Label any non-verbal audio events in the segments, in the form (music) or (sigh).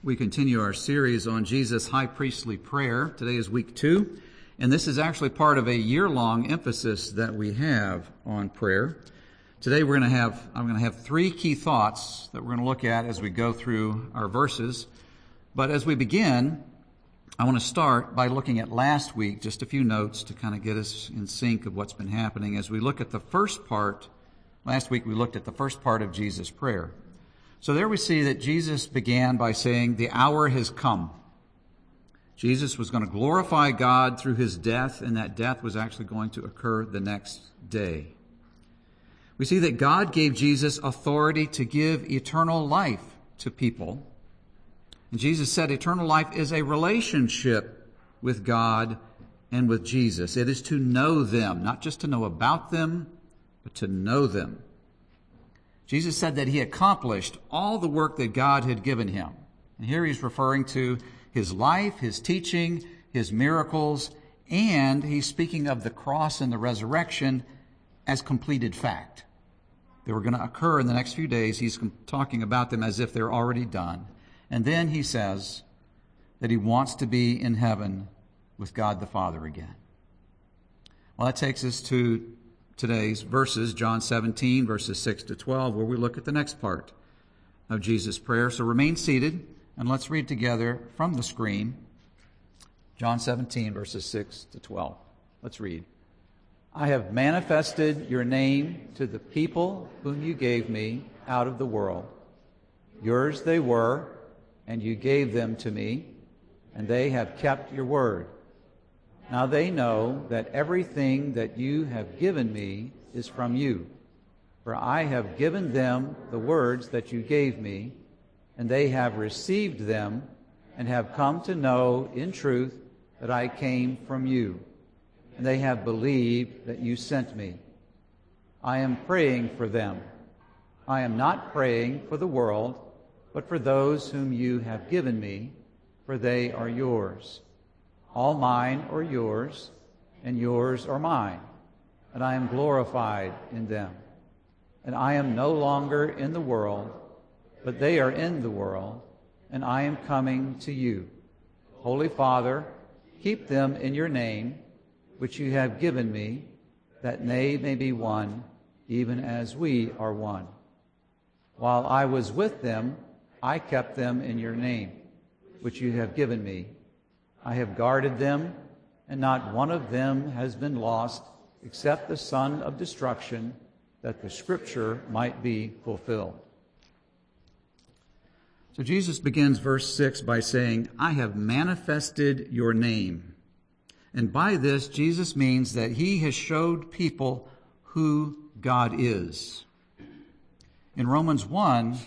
we continue our series on Jesus' high priestly prayer. Today is week two, and this is actually part of a year-long emphasis that we have on prayer. Today we're going to have, I'm going to have three key thoughts that we're going to look at as we go through our verses. But as we begin, I want to start by looking at last week, just a few notes to kind of get us in sync of what's been happening. As we look at the first part, last week we looked at the first part of Jesus' prayer. So there we see that Jesus began by saying, the hour has come. Jesus was going to glorify God through his death, and that death was actually going to occur the next day. We see that God gave Jesus authority to give eternal life to people. And Jesus said eternal life is a relationship with God and with Jesus. It is to know them, not just to know about them, but to know them. Jesus said that he accomplished all the work that God had given him. And here he's referring to his life, his teaching, his miracles, and he's speaking of the cross and the resurrection as completed fact. They were going to occur in the next few days. He's talking about them as if they're already done. And then he says that he wants to be in heaven with God the Father again. Well, that takes us to today's verses, John 17, verses 6 to 12, where we look at the next part of Jesus' prayer. So remain seated and let's read together from the screen John 17, verses 6 to 12. Let's read. I have manifested your name to the people whom you gave me out of the world. Yours they were, and you gave them to me, and they have kept your word. Now they know that everything that you have given me is from you. For I have given them the words that you gave me, and they have received them, and have come to know in truth that I came from you. And they have believed that you sent me. I am praying for them. I am not praying for the world, but for those whom you have given me, for they are yours. All mine are yours, and yours are mine, and I am glorified in them. And I am no longer in the world, but they are in the world, and I am coming to you. Holy Father, keep them in your name, which you have given me, that they may be one, even as we are one. While I was with them, I kept them in your name, which you have given me I have guarded them, and not one of them has been lost except the son of destruction, that the scripture might be fulfilled. So Jesus begins verse 6 by saying, I have manifested your name. And by this, Jesus means that he has showed people who God is. In Romans 1,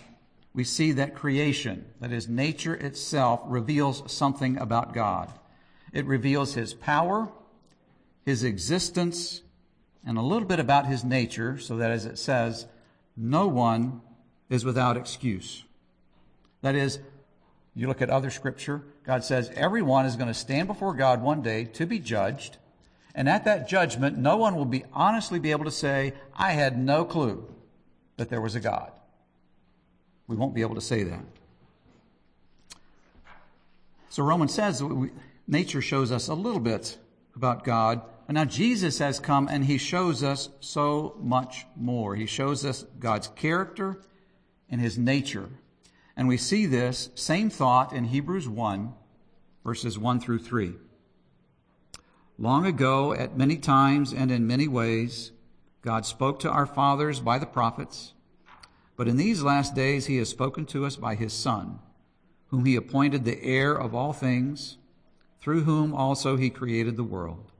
we see that creation, that is, nature itself, reveals something about God. It reveals his power, his existence, and a little bit about his nature, so that as it says, no one is without excuse. That is, you look at other scripture, God says everyone is going to stand before God one day to be judged. And at that judgment, no one will be honestly be able to say, I had no clue that there was a God. We won't be able to say that. So Romans says we, nature shows us a little bit about God. Now Jesus has come and he shows us so much more. He shows us God's character and his nature. And we see this same thought in Hebrews 1, verses 1 through 3. Long ago, at many times and in many ways, God spoke to our fathers by the prophets. But in these last days, he has spoken to us by his Son, whom he appointed the heir of all things, through whom also he created the world.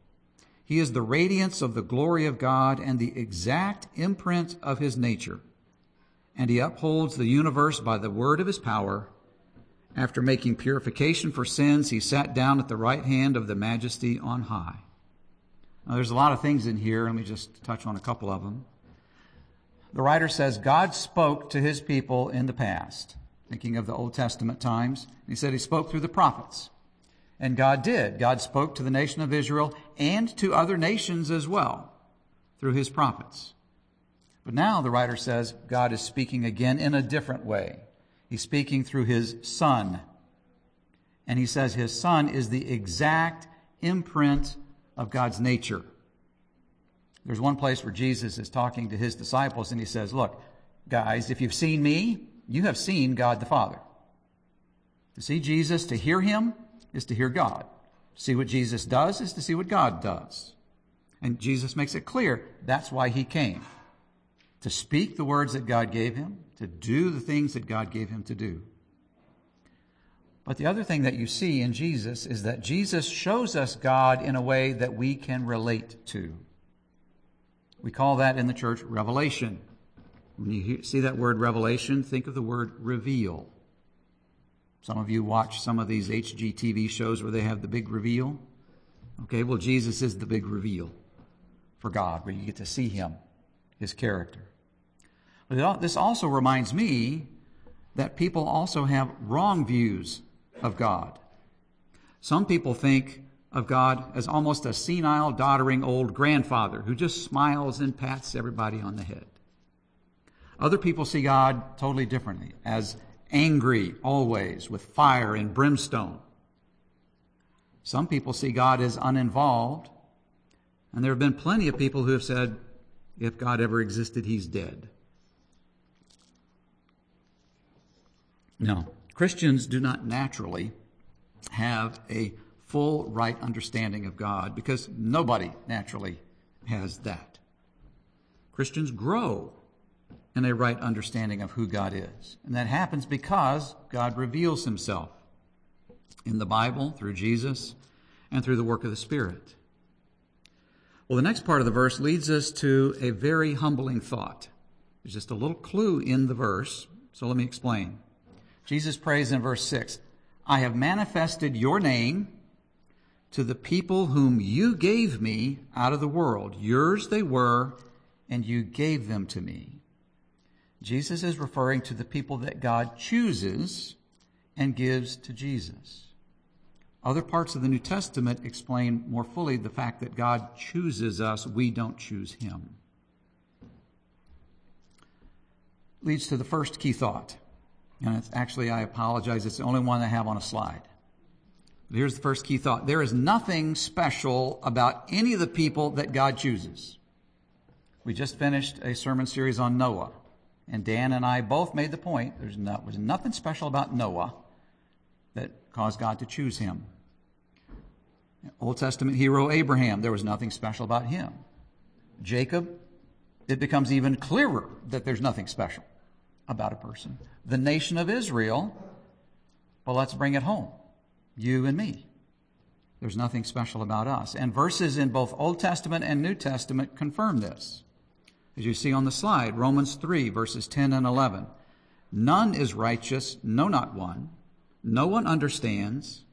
He is the radiance of the glory of God and the exact imprint of his nature. And he upholds the universe by the word of his power. After making purification for sins, he sat down at the right hand of the majesty on high. Now, there's a lot of things in here. Let me just touch on a couple of them the writer says God spoke to his people in the past, thinking of the Old Testament times. He said he spoke through the prophets. And God did. God spoke to the nation of Israel and to other nations as well through his prophets. But now the writer says God is speaking again in a different way. He's speaking through his son, And he says his son is the exact imprint of God's nature. There's one place where Jesus is talking to his disciples and he says, Look, guys, if you've seen me, you have seen God the Father. To see Jesus, to hear him, is to hear God. To see what Jesus does is to see what God does. And Jesus makes it clear that's why he came. To speak the words that God gave him, to do the things that God gave him to do. But the other thing that you see in Jesus is that Jesus shows us God in a way that we can relate to. We call that in the church revelation. When you see that word revelation, think of the word reveal. Some of you watch some of these HGTV shows where they have the big reveal. Okay, well, Jesus is the big reveal for God, where you get to see Him, His character. But this also reminds me that people also have wrong views of God. Some people think of God as almost a senile, doddering old grandfather who just smiles and pats everybody on the head. Other people see God totally differently, as angry always with fire and brimstone. Some people see God as uninvolved, and there have been plenty of people who have said, if God ever existed, he's dead. No, Christians do not naturally have a full right understanding of God because nobody naturally has that. Christians grow in a right understanding of who God is. And that happens because God reveals himself in the Bible, through Jesus, and through the work of the Spirit. Well, the next part of the verse leads us to a very humbling thought. There's just a little clue in the verse, so let me explain. Jesus prays in verse 6 I have manifested your name to the people whom you gave me out of the world. Yours they were, and you gave them to me. Jesus is referring to the people that God chooses and gives to Jesus. Other parts of the New Testament explain more fully the fact that God chooses us, we don't choose him. Leads to the first key thought. And it's actually, I apologize, it's the only one I have on a slide. Here's the first key thought. There is nothing special about any of the people that God chooses. We just finished a sermon series on Noah. And Dan and I both made the point there not, was nothing special about Noah that caused God to choose him. Old Testament hero Abraham, there was nothing special about him. Jacob, it becomes even clearer that there's nothing special about a person. The nation of Israel, well, let's bring it home you and me. There's nothing special about us. And verses in both Old Testament and New Testament confirm this. As you see on the slide, Romans 3, verses 10 and 11. None is righteous, no, not one. No one understands.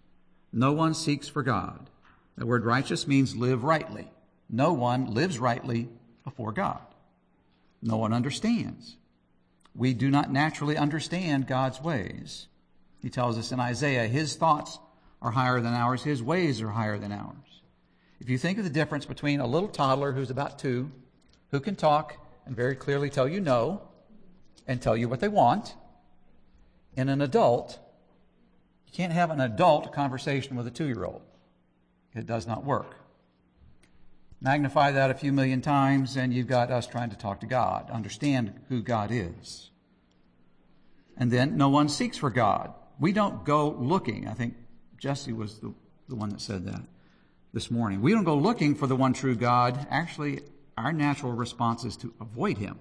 No one seeks for God. The word righteous means live rightly. No one lives rightly before God. No one understands. We do not naturally understand God's ways. He tells us in Isaiah, His thoughts are higher than ours. His ways are higher than ours. If you think of the difference between a little toddler who's about two, who can talk and very clearly tell you no and tell you what they want, and an adult, you can't have an adult conversation with a two year old. It does not work. Magnify that a few million times, and you've got us trying to talk to God, understand who God is. And then no one seeks for God. We don't go looking. I think Jesse was the, the one that said that this morning. We don't go looking for the one true God. Actually, our natural response is to avoid him.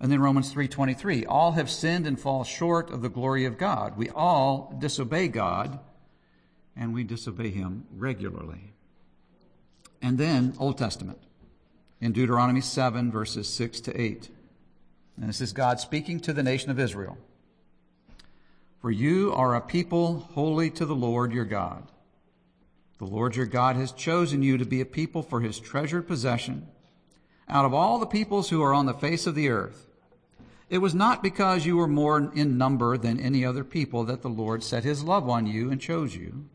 And then Romans 3:23, all have sinned and fall short of the glory of God. We all disobey God and we disobey him regularly. And then Old Testament in Deuteronomy 7 verses 6 to 8. And this is God speaking to the nation of Israel. For you are a people holy to the Lord your God. The Lord your God has chosen you to be a people for his treasured possession out of all the peoples who are on the face of the earth. It was not because you were more in number than any other people that the Lord set his love on you and chose you,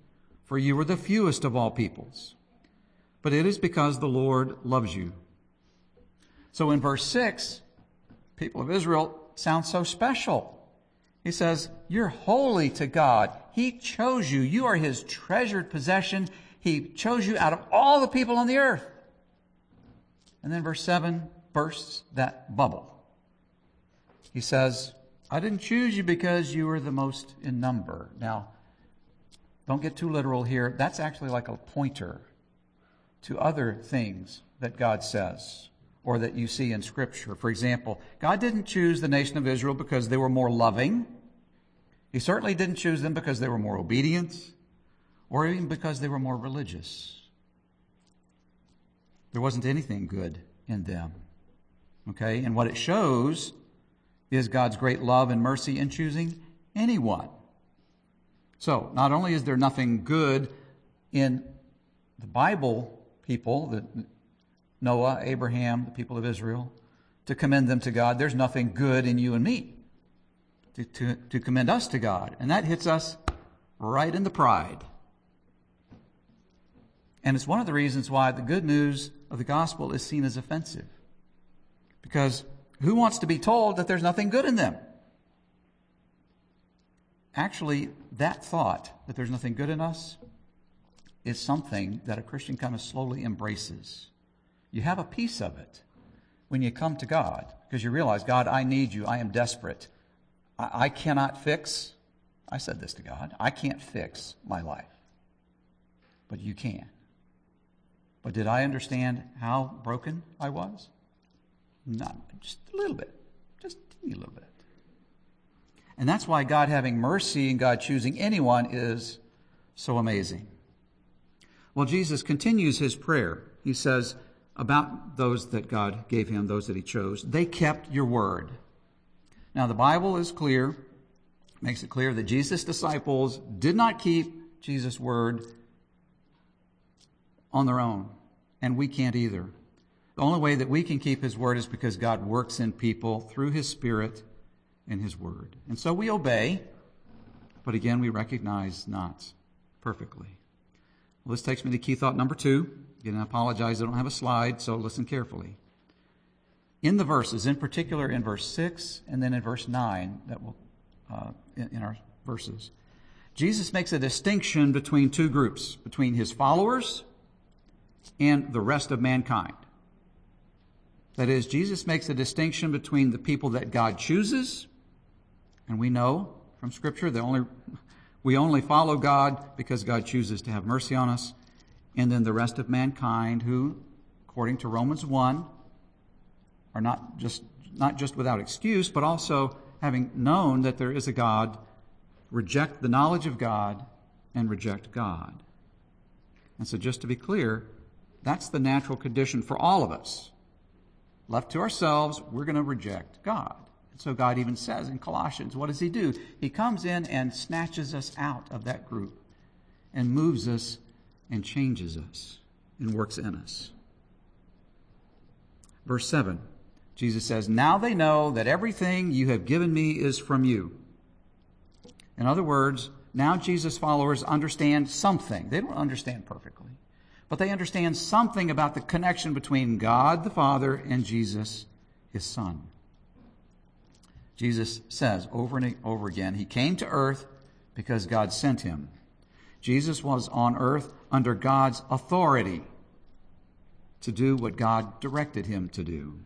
for you were the fewest of all peoples. But it is because the Lord loves you. So in verse 6, people of Israel sound so special. He says, You're holy to God. He chose you. You are His treasured possession. He chose you out of all the people on the earth. And then verse 7 bursts that bubble. He says, I didn't choose you because you were the most in number. Now, don't get too literal here. That's actually like a pointer to other things that God says or that you see in Scripture. For example, God didn't choose the nation of Israel because they were more loving. He certainly didn't choose them because they were more obedient or even because they were more religious. There wasn't anything good in them. Okay? And what it shows is God's great love and mercy in choosing anyone. So, not only is there nothing good in the Bible people, the Noah, Abraham, the people of Israel, to commend them to God, there's nothing good in you and me to, to, to commend us to God. And that hits us right in the pride. And it's one of the reasons why the good news of the gospel is seen as offensive. Because who wants to be told that there's nothing good in them? Actually, that thought that there's nothing good in us is something that a Christian kind of slowly embraces. You have a piece of it when you come to God because you realize, God, I need you. I am desperate. I, I cannot fix, I said this to God, I can't fix my life. But you can. But did I understand how broken I was? Not just a little bit. Just a little bit. And that's why God having mercy and God choosing anyone is so amazing. Well, Jesus continues his prayer. He says about those that God gave him, those that he chose, they kept your word. Now, the Bible is clear, makes it clear that Jesus' disciples did not keep Jesus' word on their own, and we can't either. The only way that we can keep his word is because God works in people through his spirit and his word. And so we obey, but again, we recognize not perfectly. Well, this takes me to key thought number two. Again, I apologize, I don't have a slide, so listen carefully. In the verses, in particular in verse 6 and then in verse 9, that will, uh, in, in our verses, Jesus makes a distinction between two groups, between his followers and the rest of mankind. That is, Jesus makes a distinction between the people that God chooses, and we know from Scripture that only we only follow God because God chooses to have mercy on us, and then the rest of mankind who, according to Romans 1, are not just not just without excuse, but also having known that there is a God, reject the knowledge of God and reject God. And so just to be clear, that's the natural condition for all of us. Left to ourselves, we're going to reject God. And so God even says in Colossians, what does He do? He comes in and snatches us out of that group and moves us and changes us and works in us. Verse 7, Jesus says, Now they know that everything you have given me is from you. In other words, now Jesus' followers understand something. They don't understand perfectly but they understand something about the connection between God the Father and Jesus, his Son. Jesus says over and over again, He came to earth because God sent him. Jesus was on earth under God's authority to do what God directed him to do.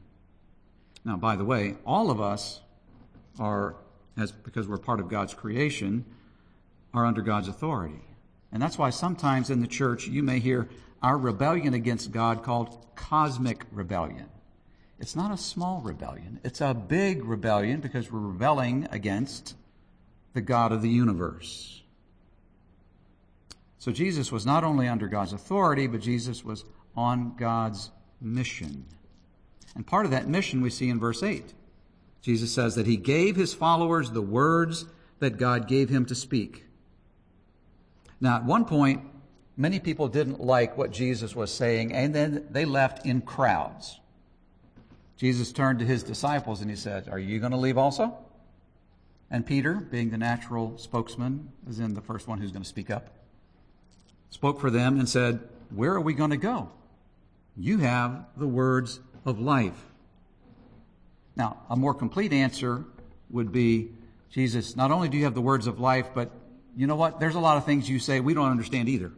Now, by the way, all of us are, as, because we're part of God's creation, are under God's authority. And that's why sometimes in the church you may hear our rebellion against God called cosmic rebellion. It's not a small rebellion. It's a big rebellion because we're rebelling against the God of the universe. So Jesus was not only under God's authority, but Jesus was on God's mission. And part of that mission we see in verse 8. Jesus says that he gave his followers the words that God gave him to speak. Now, at one point, many people didn't like what Jesus was saying, and then they left in crowds. Jesus turned to his disciples and he said, Are you going to leave also? And Peter, being the natural spokesman, is in the first one who's going to speak up, spoke for them and said, Where are we going to go? You have the words of life. Now, a more complete answer would be Jesus, not only do you have the words of life, but you know what? There's a lot of things you say we don't understand either.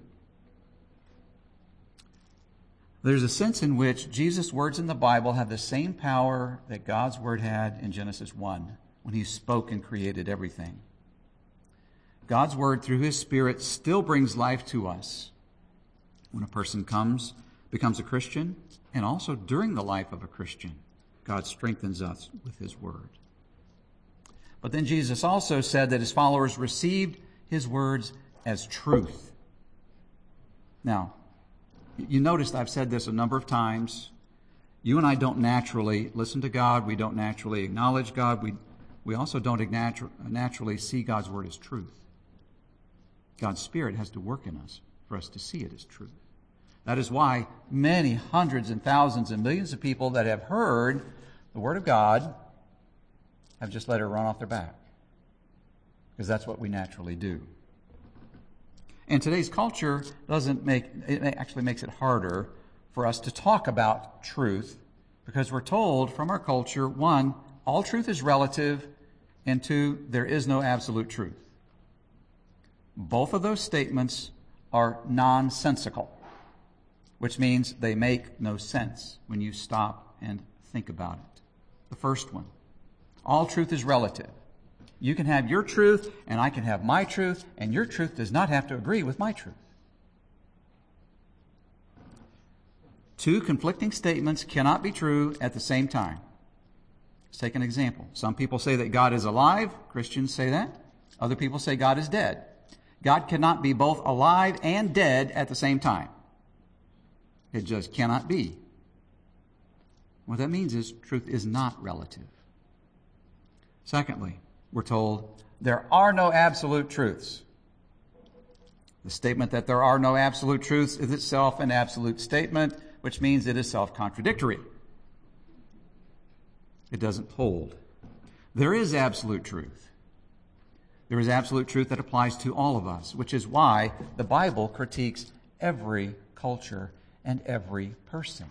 There's a sense in which Jesus' words in the Bible have the same power that God's word had in Genesis 1 when he spoke and created everything. God's word through his spirit still brings life to us when a person comes, becomes a Christian, and also during the life of a Christian. God strengthens us with his word. But then Jesus also said that his followers received his words as truth. Now, you noticed I've said this a number of times. You and I don't naturally listen to God. We don't naturally acknowledge God. We, we also don't naturally see God's word as truth. God's Spirit has to work in us for us to see it as truth. That is why many hundreds and thousands and millions of people that have heard the Word of God have just let it run off their back. Because that's what we naturally do. And today's culture doesn't make, it actually makes it harder for us to talk about truth because we're told from our culture one, all truth is relative, and two, there is no absolute truth. Both of those statements are nonsensical, which means they make no sense when you stop and think about it. The first one all truth is relative. You can have your truth, and I can have my truth, and your truth does not have to agree with my truth. Two conflicting statements cannot be true at the same time. Let's take an example. Some people say that God is alive. Christians say that. Other people say God is dead. God cannot be both alive and dead at the same time. It just cannot be. What that means is truth is not relative. Secondly, we're told there are no absolute truths. The statement that there are no absolute truths is itself an absolute statement, which means it is self contradictory. It doesn't hold. There is absolute truth. There is absolute truth that applies to all of us, which is why the Bible critiques every culture and every person.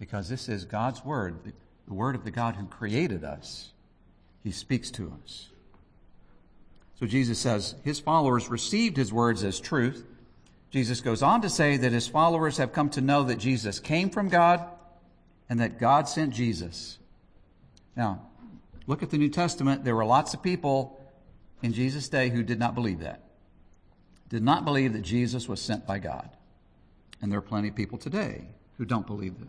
Because this is God's Word, the Word of the God who created us. He speaks to us. So Jesus says his followers received his words as truth. Jesus goes on to say that his followers have come to know that Jesus came from God and that God sent Jesus. Now, look at the New Testament. There were lots of people in Jesus' day who did not believe that, did not believe that Jesus was sent by God. And there are plenty of people today who don't believe that.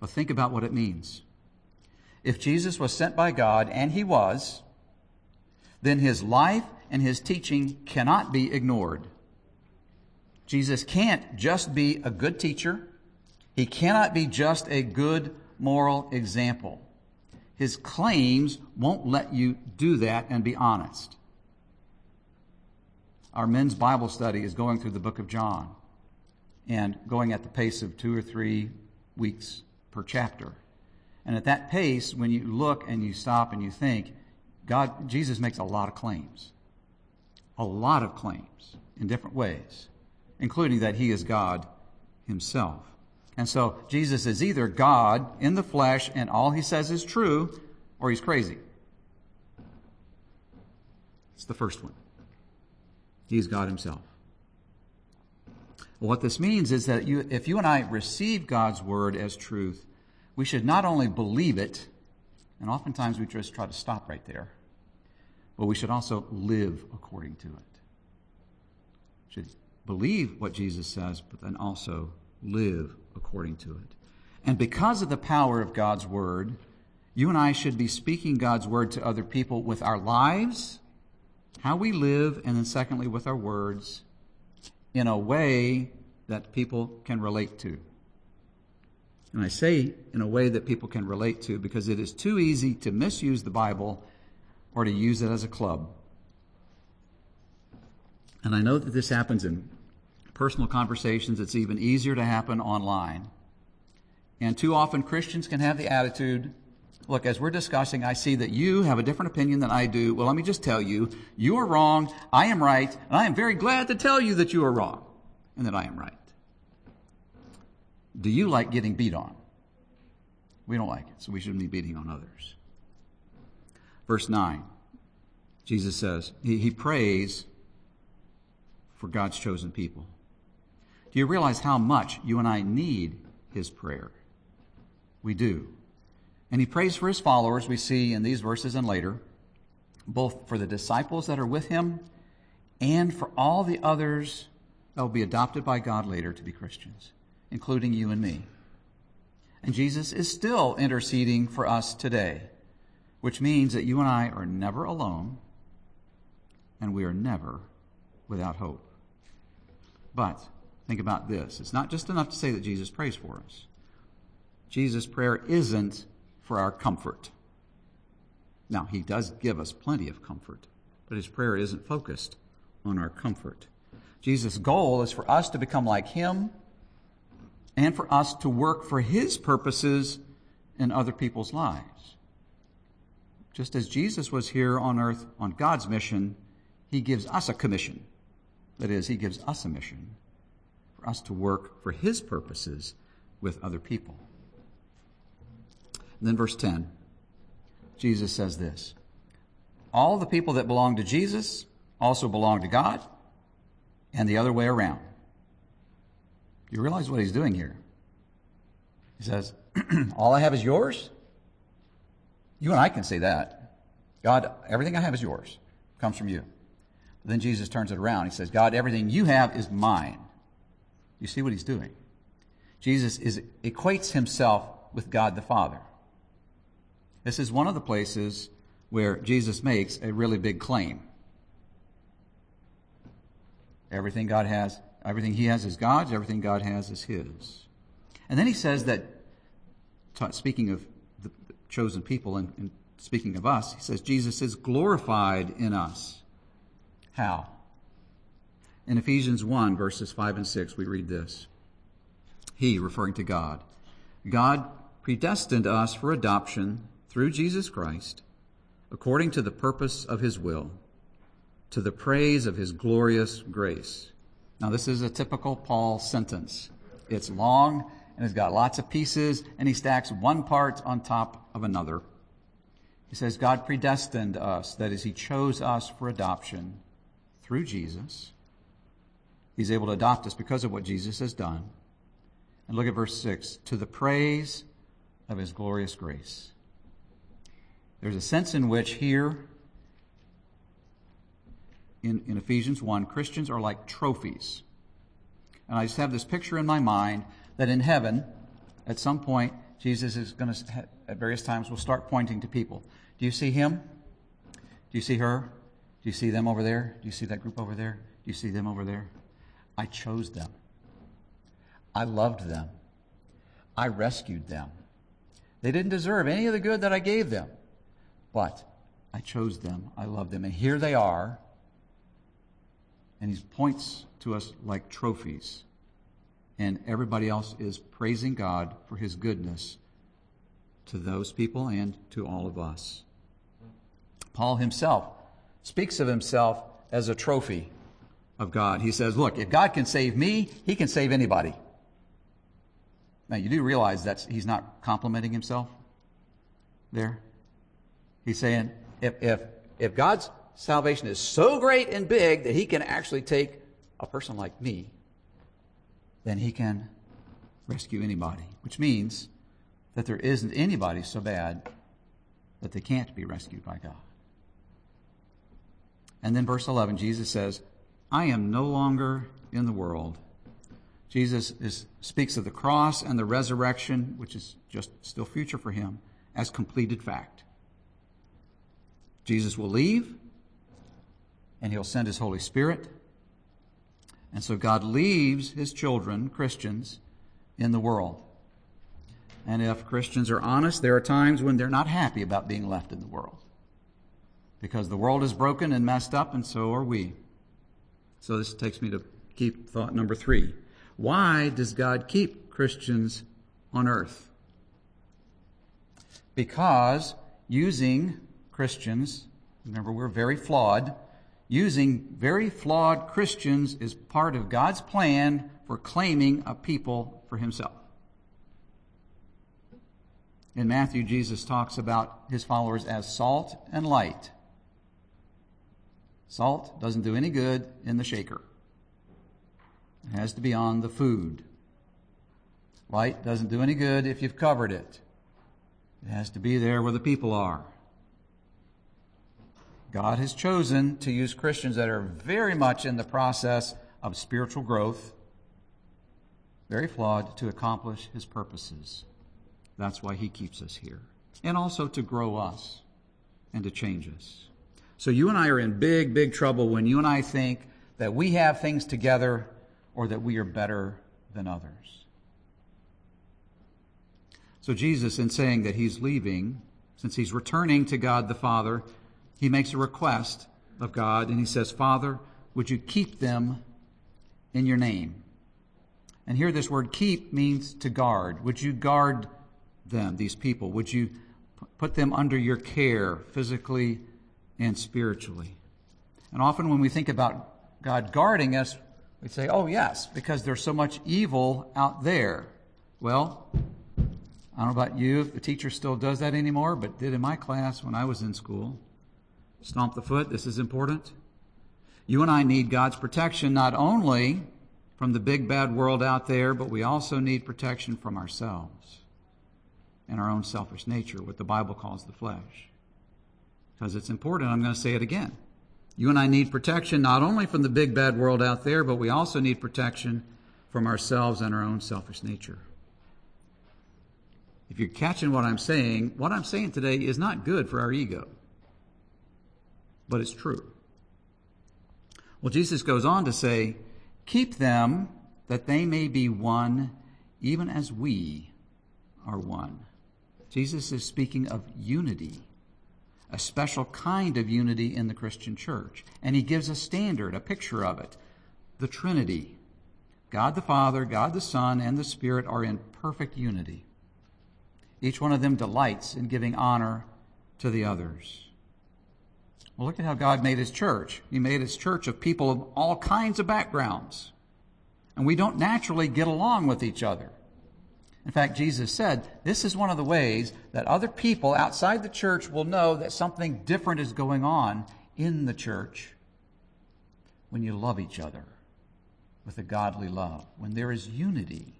But think about what it means. If Jesus was sent by God, and he was, then his life and his teaching cannot be ignored. Jesus can't just be a good teacher. He cannot be just a good moral example. His claims won't let you do that and be honest. Our men's Bible study is going through the book of John and going at the pace of two or three weeks per chapter. And at that pace, when you look and you stop and you think, God, Jesus makes a lot of claims. A lot of claims in different ways, including that he is God himself. And so Jesus is either God in the flesh and all he says is true, or he's crazy. It's the first one. He's God himself. What this means is that you, if you and I receive God's word as truth, we should not only believe it, and oftentimes we just try to stop right there, but we should also live according to it. Should believe what Jesus says, but then also live according to it. And because of the power of God's word, you and I should be speaking God's word to other people with our lives, how we live, and then secondly, with our words in a way that people can relate to. And I say in a way that people can relate to because it is too easy to misuse the Bible or to use it as a club. And I know that this happens in personal conversations. It's even easier to happen online. And too often Christians can have the attitude, look, as we're discussing, I see that you have a different opinion than I do. Well, let me just tell you, you are wrong, I am right, and I am very glad to tell you that you are wrong and that I am right. Do you like getting beat on? We don't like it, so we shouldn't be beating on others. Verse 9, Jesus says, he, he prays for God's chosen people. Do you realize how much you and I need his prayer? We do. And he prays for his followers, we see in these verses and later, both for the disciples that are with him and for all the others that will be adopted by God later to be Christians, including you and me. And Jesus is still interceding for us today, which means that you and I are never alone and we are never without hope. But think about this. It's not just enough to say that Jesus prays for us. Jesus' prayer isn't for our comfort. Now, he does give us plenty of comfort, but his prayer isn't focused on our comfort. Jesus' goal is for us to become like him and for us to work for his purposes in other people's lives. Just as Jesus was here on earth on God's mission, he gives us a commission. That is, he gives us a mission for us to work for his purposes with other people. And then verse 10, Jesus says this All the people that belong to Jesus also belong to God, and the other way around. You realize what he's doing here? He says, (clears throat) All I have is yours. You and I can say that. God, everything I have is yours, comes from you. But then Jesus turns it around. He says, God, everything you have is mine. You see what he's doing? Jesus is, equates himself with God the Father. This is one of the places where Jesus makes a really big claim. Everything God has, everything he has is God's, everything God has is his. And then he says that, speaking of the chosen people and, and speaking of us, he says Jesus is glorified in us. How? In Ephesians 1, verses 5 and 6, we read this. He, referring to God, God predestined us for adoption through Jesus Christ, according to the purpose of his will, to the praise of his glorious grace. Now, this is a typical Paul sentence. It's long and it's got lots of pieces, and he stacks one part on top of another. He says, God predestined us, that is, he chose us for adoption through Jesus. He's able to adopt us because of what Jesus has done. And look at verse 6 to the praise of his glorious grace. There's a sense in which here in, in Ephesians 1, Christians are like trophies. And I just have this picture in my mind that in heaven, at some point, Jesus is going to, at various times, will start pointing to people. Do you see him? Do you see her? Do you see them over there? Do you see that group over there? Do you see them over there? I chose them. I loved them. I rescued them. They didn't deserve any of the good that I gave them. But I chose them. I loved them. And here they are. And he points to us like trophies. And everybody else is praising God for his goodness to those people and to all of us. Paul himself speaks of himself as a trophy of God. He says, Look, if God can save me, he can save anybody. Now, you do realize that he's not complimenting himself there? He's saying if, if, if God's salvation is so great and big that he can actually take a person like me, then he can rescue anybody, which means that there isn't anybody so bad that they can't be rescued by God. And then verse 11, Jesus says, I am no longer in the world. Jesus is, speaks of the cross and the resurrection, which is just still future for him, as completed fact. Jesus will leave and he'll send his Holy Spirit. And so God leaves his children, Christians, in the world. And if Christians are honest, there are times when they're not happy about being left in the world. Because the world is broken and messed up, and so are we. So this takes me to keep thought number three. Why does God keep Christians on earth? Because using Christians, remember we're very flawed, using very flawed Christians is part of God's plan for claiming a people for himself. In Matthew, Jesus talks about his followers as salt and light. Salt doesn't do any good in the shaker. It has to be on the food. Light doesn't do any good if you've covered it. It has to be there where the people are. God has chosen to use Christians that are very much in the process of spiritual growth, very flawed, to accomplish his purposes. That's why he keeps us here. And also to grow us and to change us. So you and I are in big, big trouble when you and I think that we have things together or that we are better than others. So Jesus, in saying that he's leaving, since he's returning to God the Father, he makes a request of God and he says, Father, would you keep them in your name? And here this word keep means to guard. Would you guard them, these people? Would you put them under your care physically and spiritually? And often when we think about God guarding us, we say, oh, yes, because there's so much evil out there. Well, I don't know about you, if the teacher still does that anymore, but did in my class when I was in school. Stomp the foot, this is important. You and I need God's protection not only from the big bad world out there, but we also need protection from ourselves and our own selfish nature, what the Bible calls the flesh. Because it's important, I'm going to say it again. You and I need protection not only from the big bad world out there, but we also need protection from ourselves and our own selfish nature. If you're catching what I'm saying, what I'm saying today is not good for our ego, but it's true. Well, Jesus goes on to say, Keep them that they may be one, even as we are one. Jesus is speaking of unity a special kind of unity in the Christian church. And he gives a standard, a picture of it. The Trinity. God the Father, God the Son, and the Spirit are in perfect unity. Each one of them delights in giving honor to the others. Well, look at how God made his church. He made his church of people of all kinds of backgrounds. And we don't naturally get along with each other. In fact, Jesus said, this is one of the ways that other people outside the church will know that something different is going on in the church when you love each other with a godly love, when there is unity,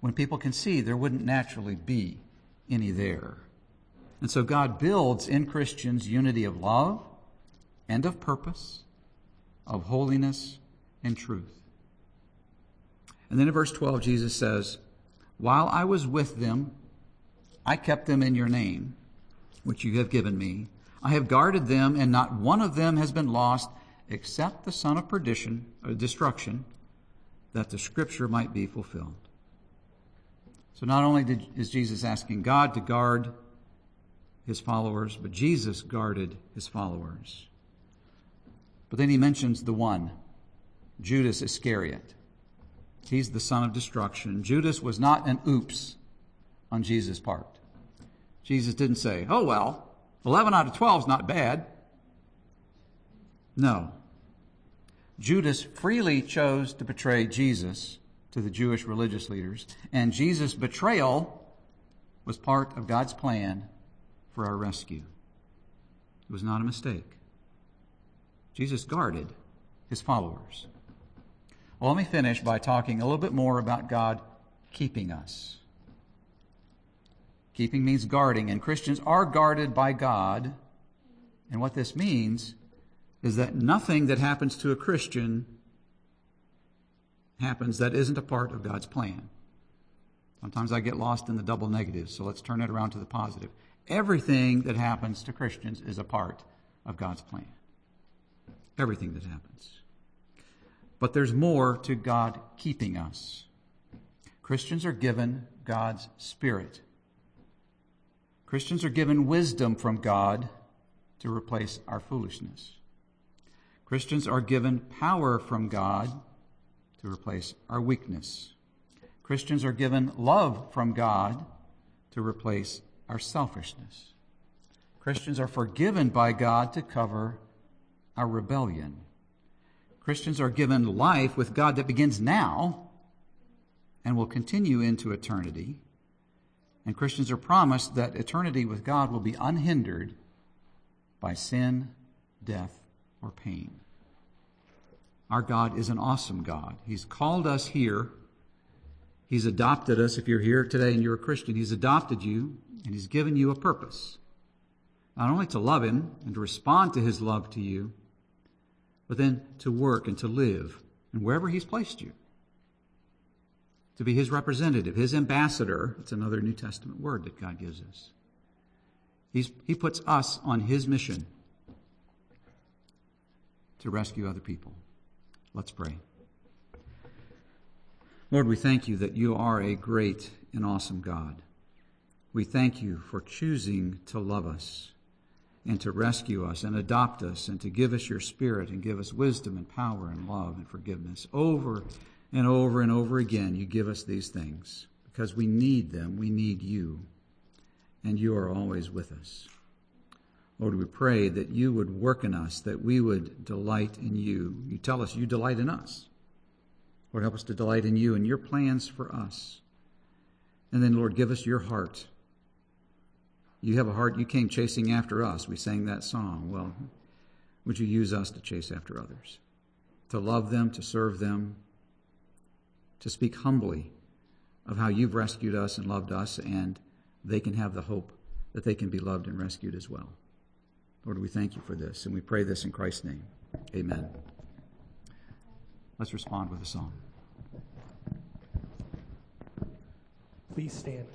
when people can see there wouldn't naturally be any there. And so God builds in Christians unity of love and of purpose, of holiness and truth. And then in verse 12, Jesus says, while I was with them, I kept them in your name, which you have given me. I have guarded them, and not one of them has been lost except the son of perdition, or destruction, that the scripture might be fulfilled. So not only did, is Jesus asking God to guard his followers, but Jesus guarded his followers. But then he mentions the one, Judas Iscariot. He's the son of destruction. Judas was not an oops on Jesus' part. Jesus didn't say, oh, well, 11 out of 12 is not bad. No. Judas freely chose to betray Jesus to the Jewish religious leaders, and Jesus' betrayal was part of God's plan for our rescue. It was not a mistake. Jesus guarded his followers. Well, let me finish by talking a little bit more about God keeping us. Keeping means guarding, and Christians are guarded by God. And what this means is that nothing that happens to a Christian happens that isn't a part of God's plan. Sometimes I get lost in the double negatives, so let's turn it around to the positive. Everything that happens to Christians is a part of God's plan. Everything that happens. But there's more to God keeping us. Christians are given God's Spirit. Christians are given wisdom from God to replace our foolishness. Christians are given power from God to replace our weakness. Christians are given love from God to replace our selfishness. Christians are forgiven by God to cover our rebellion. Christians are given life with God that begins now and will continue into eternity. And Christians are promised that eternity with God will be unhindered by sin, death, or pain. Our God is an awesome God. He's called us here. He's adopted us. If you're here today and you're a Christian, He's adopted you and He's given you a purpose. Not only to love Him and to respond to His love to you, but then to work and to live and wherever He's placed you. To be His representative, His ambassador. It's another New Testament word that God gives us. He's, he puts us on His mission to rescue other people. Let's pray. Lord, we thank you that you are a great and awesome God. We thank you for choosing to love us and to rescue us and adopt us and to give us your spirit and give us wisdom and power and love and forgiveness. Over and over and over again, you give us these things because we need them. We need you. And you are always with us. Lord, we pray that you would work in us, that we would delight in you. You tell us you delight in us. Lord, help us to delight in you and your plans for us. And then, Lord, give us your heart. You have a heart, you came chasing after us. We sang that song. Well, would you use us to chase after others? To love them, to serve them, to speak humbly of how you've rescued us and loved us, and they can have the hope that they can be loved and rescued as well. Lord, we thank you for this, and we pray this in Christ's name. Amen. Let's respond with a song. Please stand.